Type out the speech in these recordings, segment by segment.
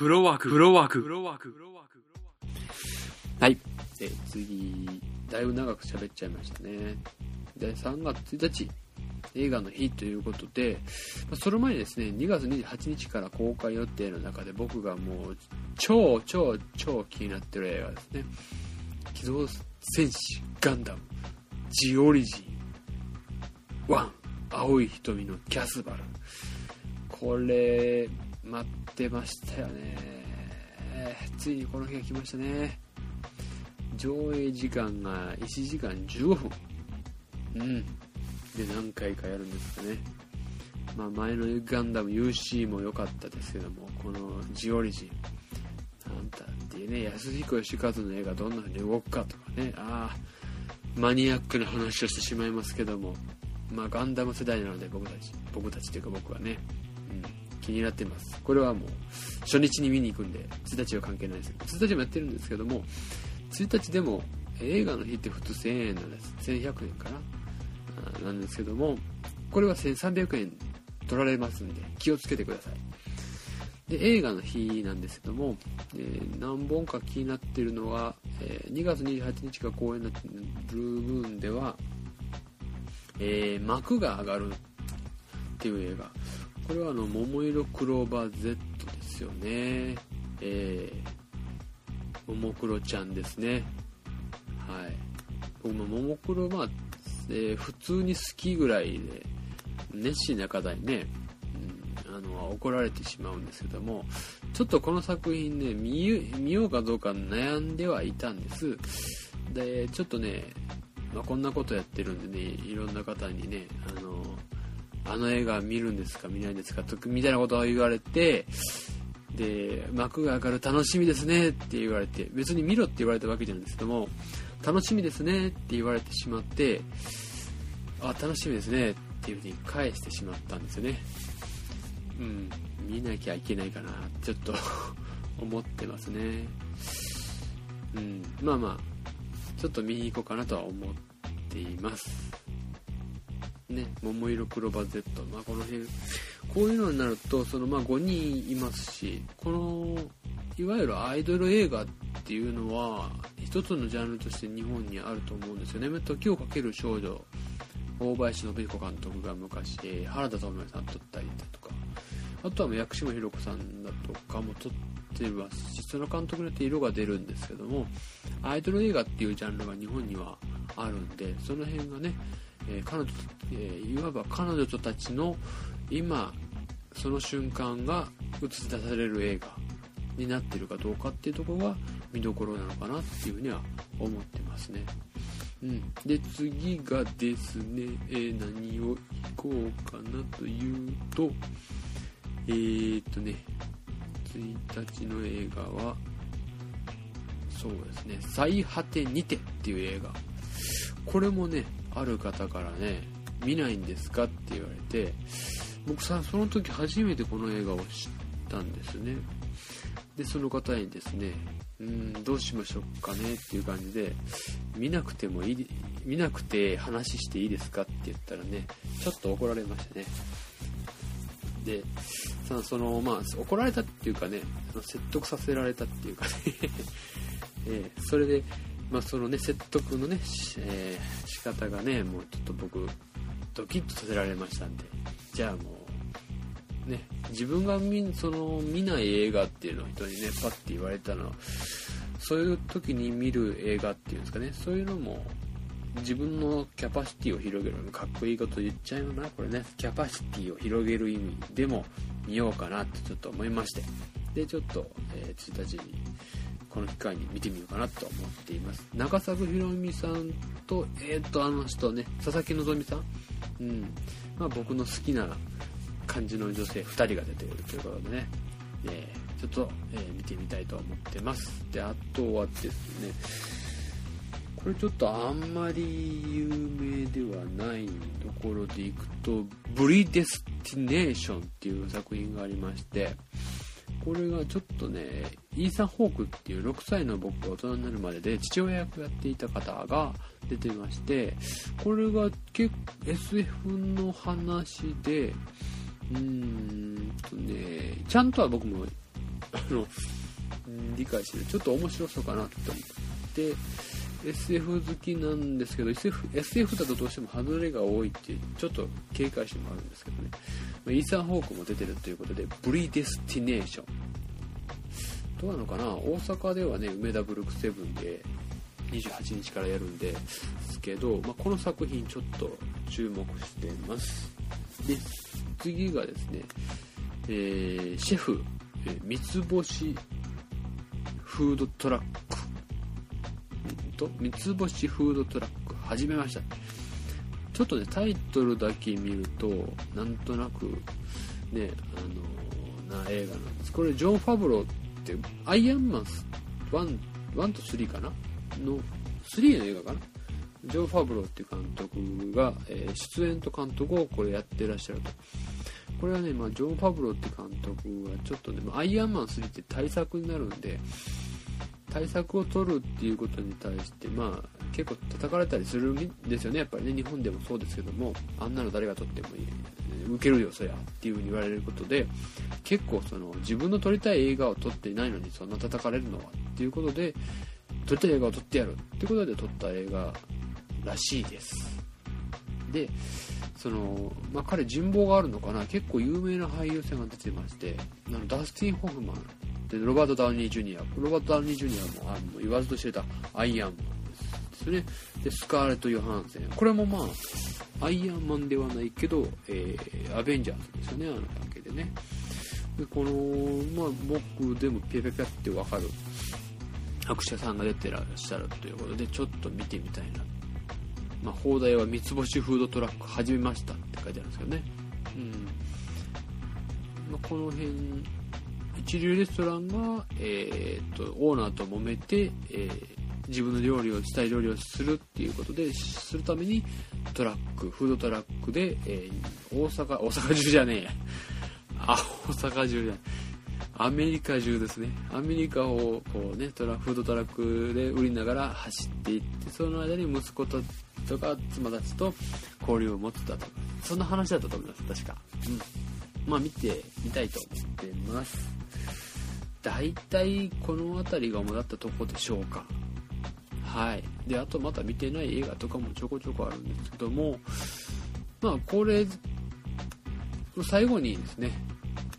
フロワーク、フロワーク、フロワーク。はい。え次、だいぶ長く喋っちゃいましたね。で、3月1日、映画の日ということで、まあその前にですね、2月28日から公開予定の中で僕がもう超超超気になってる映画ですね。機動戦士ガンダム、ジオリジン、ワン、青い瞳のキャスバル。これ、待ってましたよね。ついにこの日が来ましたね。上映時間が1時間15分。うん。で、何回かやるんですかね。まあ、前のガンダム UC も良かったですけども、このジオリジン。あんたっていうね、安彦義和の映画どんな風に動くかとかね、ああ、マニアックな話をしてしまいますけども、まあ、ガンダム世代なので僕たち、僕たちというか僕はね、うん、気になってます。これはもう、初日に見に行くんで、1日は関係ないです。1日もやってるんですけども、1日でも映画の日って普通1000円なんです1100円かななんですけどもこれは1300円取られますんで気をつけてくださいで映画の日なんですけども、えー何本か気になってるのは、えー2月28日が公演になってるブルームーンでは、えー幕が上がるっていう映画これはあの桃色クローバー Z ですよね。えー、ももクロちゃんですね。はい。僕もももクロまあ、えー普通に好きぐらいで熱心な方にね、うん、あの怒られてしまうんですけどもちょっとこの作品ね見ようかどうか悩んではいたんです。でちょっとね、まあ、こんなことやってるんでねいろんな方にねあのあの映画見るんですか見ないんですかとみたいなことを言われてで幕が上がる楽しみですねって言われて別に見ろって言われたわけじゃないんですけども楽しみですねって言われてしまってあ楽しみですねっていうふうに返してしまったんですよね。うん見なきゃいけないかなちょっと 思ってますね。うんまあまあちょっと見に行こうかなとは思っています。ね桃色クロバー Z まあこの辺こういうのになるとそのまあ5人いますしこのいわゆるアイドル映画っていうのは一つのジャンルとして日本にあると思うんですよね「時をかける少女」大林信彦監督が昔原田知世さん撮ったりだとかあとはもう薬師丸ひろ子さんだとかも撮ってますしその監督によって色が出るんですけどもアイドル映画っていうジャンルが日本にはあるんでその辺がね、えー彼女、えーいわば彼女たちの今その瞬間が映し出される映画になってるかどうかっていうとこが見どころなのかなっていうふうには思ってますね。うん、で次がですね、えー何をいこうかなというとえー、っとね1日の映画はそうですね「最果てにて」っていう映画これもねある方からね見ないんですかって言われて僕さその時初めてこの映画を知ったんですね。でその方にですねうんどうしましょうかねっていう感じで見なくてもいい見なくて話していいですかって言ったらねちょっと怒られましたね。でさそのまあ怒られたっていうかね説得させられたっていうかね、えーそれで、まあ、そのね説得のね、えー仕方がねもうちょっと僕ドキッとさせられましたんで。じゃあもうね自分が見その見ない映画っていうのを人にねパッて言われたのそういう時に見る映画っていうんですかね。そういうのも自分のキャパシティを広げるかっこいいこと言っちゃうよな。これねキャパシティを広げる意味でも見ようかなってちょっと思いまして。でちょっと、えー1日にこの機会に見てみようかなと思っています。長作ひろみさんとえーっとあの人ね佐々木希さん。うん。まあ僕の好きな感じの女性2人が出ているということでね、えーちょっと、えー見てみたいと思ってます。であとはですねこれちょっとあんまり有名ではないところでいくと「ブリデスティネーション」っていう作品がありましてこれがちょっとねイーサン・ホークっていう6歳の僕が大人になるまでで父親役やっていた方が出てましてこれが結構 SF の話でうーんとねちゃんとは僕もあの理解してる。ちょっと面白そうかなって。思って SF 好きなんですけど SF, SF だとどうしても外れが多いってちょっと警戒心もあるんですけどね。イーサン・ホークも出てるということでブリデスティネーション。どうなのかな？大阪ではね梅田ブルックセブンで28日からやるんですけど、まあ、この作品ちょっと注目してます。で次がですね、えーシェフ、えー三つ星フードトラック。と？三つ星フードトラック。始めました。ちょっとねタイトルだけ見るとなんとなくねあのな映画なんです。これジョン・ファブローってアイアンマン1 1と3かな？の3の映画かな？ジョン・ファブローっていう監督が、えー出演と監督をこれやってらっしゃると。これはね、まあ、ジョン・ファブローって監督はちょっとね、アイアンマン3って対策になるんで対策を取るっていうことに対してまあ結構叩かれたりするんですよね。やっぱりね日本でもそうですけどもあんなの誰が撮ってもいい受けるよそりゃっていう風に言われることで結構その自分の撮りたい映画を撮っていないのにそんな叩かれるのはっていうことで撮りたい映画を撮ってやるっていうことで撮った映画らしいです。でその、まあ、彼人望があるのかな。結構有名な俳優さんが出てましてあのダスティン・ホフマンでロバート・ダウニー・ジュニアロバート・ダウニー・ジュニアもあの言わずと知れたアイアンマンですよね。でスカーレット・ヨハンセン。これもまあアイアンマンではないけど、えーアベンジャーズですよねあの関係でね。でこの、まあ、僕でもピャピャピャってわかる役者さんが出てらっしゃるということでちょっと見てみたいな。まあ、放題は三つ星フードトラック始めましたって書いてあるんですけどね、うん。まあ、この辺一流レストランが、えー、とオーナーと揉めて、えー自分の料理をしたい料理をするっていうことでするためにトラックフードトラックで、えー大阪大阪中じゃねえや。あ大阪中じゃない。アメリカ中ですね。アメリカをこうねトラフードトラックで売りながら走っていってその間に息子ととか妻たちと交流を持ってたとそんな話だったと思います確か。うん。まあ見てみたいと思ってます。大体この辺りが主だったとこでしょうか。はい。であとまた見てない映画とかもちょこちょこあるんですけどもまあこれ最後にですね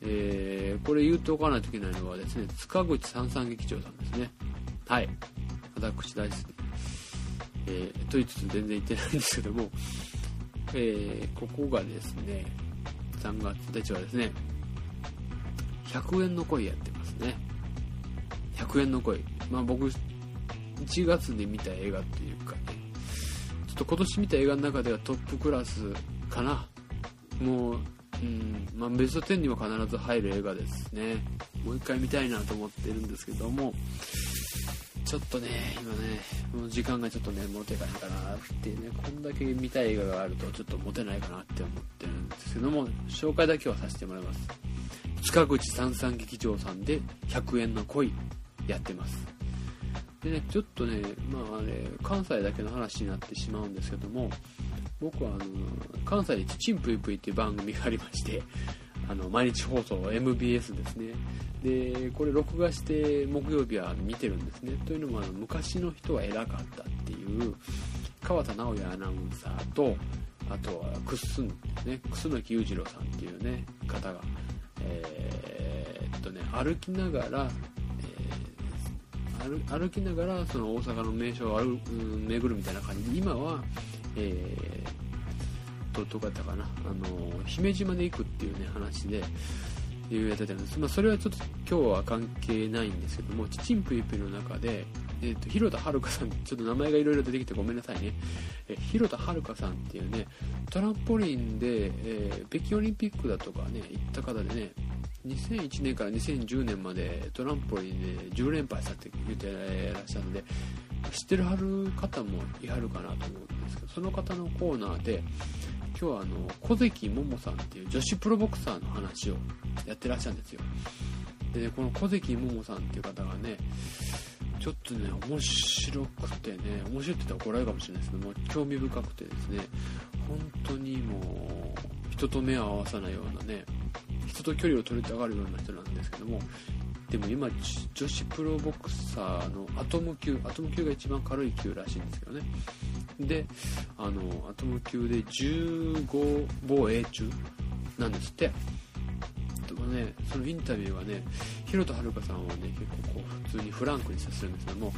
えーこれ言うとおかないといけないのはですね塚口三三劇場さんですね。はい。私大好き。えーと言いつつ全然行ってないんですけども、えーここがですね3月1日はですね。100円の恋やってますね。100円の恋。まあ僕1月に見た映画っていうかね。ちょっと今年見た映画の中ではトップクラスかな。もう、うんまあ、ベスト10にも必ず入る映画ですね。もう一回見たいなと思ってるんですけども。ちょっとね今ねもう時間がちょっとね持てないかなってね。こんだけ見たい映画があるとちょっと持てないかなって思ってるんですけども紹介だけはさせてもらいます。塚口三三劇場さんで100円の恋やってます。でねちょっとねまああれ関西だけの話になってしまうんですけども僕はあの関西で「ちちんぷいぷい」っていう番組がありましてあの毎日放送 MBS ですね。でこれ録画して木曜日は見てるんですね。というのもあの昔の人は偉かったっていう川田直也アナウンサーとあとはくすんね楠木裕次郎さんっていうね方がえーっとね歩きながら、えー歩きながらその大阪の名所を歩うん巡るみたいな感じ。で今はえー、とどこやったかな。あの姫路まで行くっていうね話でいうやってたんです、まあ、それはちょっと今日は関係ないんですけども「ちちんぷいぷい」の中で、えー、と広田遥さんちょっと名前がいろいろ出てきてごめんなさいね、え広田遥さんっていうねトランポリンで、えー北京オリンピックだとかね行った方でね2001年から2010年までトランポリンで10連敗したって言ってらっしゃるので知ってるはる方もいはるかなと思うんですけどその方のコーナーで今日はあの小関桃さんっていう女子プロボクサーの話をやってらっしゃるんですよ。でねこの小関桃さんっていう方がねちょっとね面白くてね面白いって言ったら怒られるかもしれないですけども興味深くてですね。本当にもう人と目を合わさないようなね人と距離を取りたがるような人なんですけどもでも今女子プロボクサーのアトム級アトム級が一番軽い級らしいんですけどね。であのアトム級で15防衛中なんですって。ねそのインタビューはね広田遥さんはね結構こう普通にフランクに接するんですけども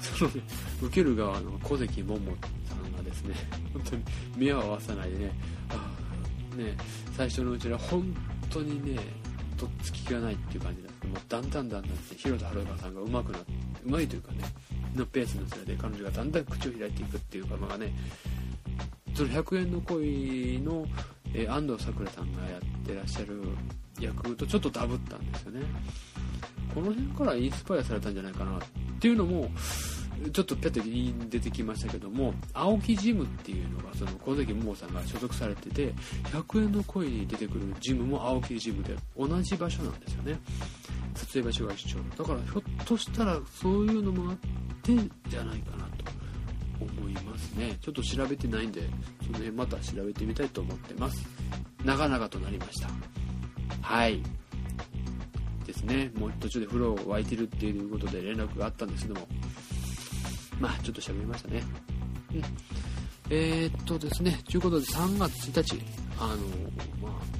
その、ね、受ける側の小関桃さんがですね本当に目を合わさないでねあね最初のうちは本当にねとっつきがないっていう感じなんですけどもだんだんだんだん、ね、広田遥さんが上手くなって上手いというかねのペースのせいで彼女がだんだん口を開いていくっていうかまあねその100円の恋の、えー、安藤サクラさんがやってらっしゃる役とちょっとダブったんですよね。この辺からインスパイアされたんじゃないかなっていうのもちょっとペットに出てきましたけども青木ジムっていうのがその小関桃さんが所属されてて100円の声に出てくるジムも青木ジムで同じ場所なんですよね。撮影場所が一緒。だからひょっとしたらそういうのもあってじゃないかなと。思いますね。ちょっと調べてないんでその辺また調べてみたいと思ってます。長々となりました。はい。ですね。もう途中で風呂を沸いてるっていうことで連絡があったんですけども。まあちょっと喋りましたね。うん。えー、っとですね。ということで3月1日あのまあ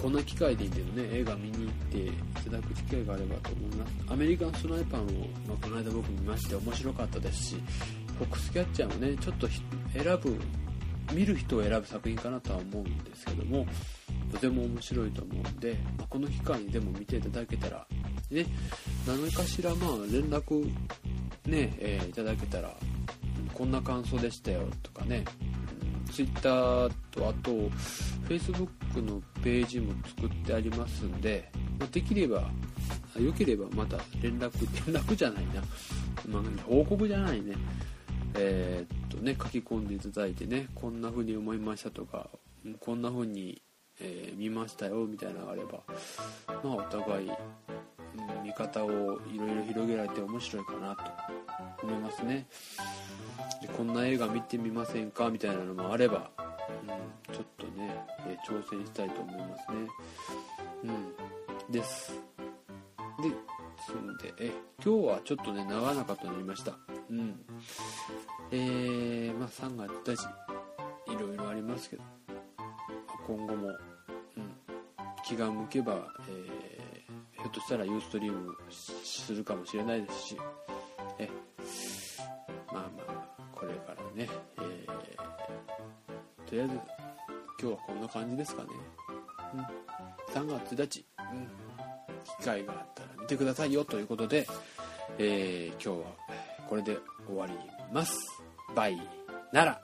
こんな機会でいいけどね。映画見に行ってただく機会があればと思います。アメリカンスナイパーを、まあ、この間僕見まして面白かったですしフォックスキャッチャーもねちょっと選ぶ見る人を選ぶ作品かなとは思うんですけどもとても面白いと思うんで、まあ、この機会にでも見ていただけたらね何かしらまあ連絡ね、えー、いただけたらこんな感想でしたよとかね Twitter とあと Facebook のページも作ってありますんで、まあ、できれば良ければまた連絡連絡じゃないな、まあ、報告じゃないね。えー、っとね書き込んでいただいてねこんな風に思いましたとかこんな風に、えー、見ましたよみたいなのがあればまあお互い、見方をいろいろ広げられて面白いかなと思いますね。でこんな映画見てみませんか？みたいなのもあれば、うん、ちょっとね、えー、挑戦したいと思いますね。うん。です。ですんでえ今日はちょっとね長々となりました。うん。えー、まあ3月だしいろいろありますけど今後も、うん、気が向けば、えー、ひょっとしたらユーストリームするかもしれないですしえまあまあこれからね、えー、とりあえず今日はこんな感じですかね、うん、3月1日、機会があったら見てくださいよということで、えー、今日はこれで終わります。バイ。なら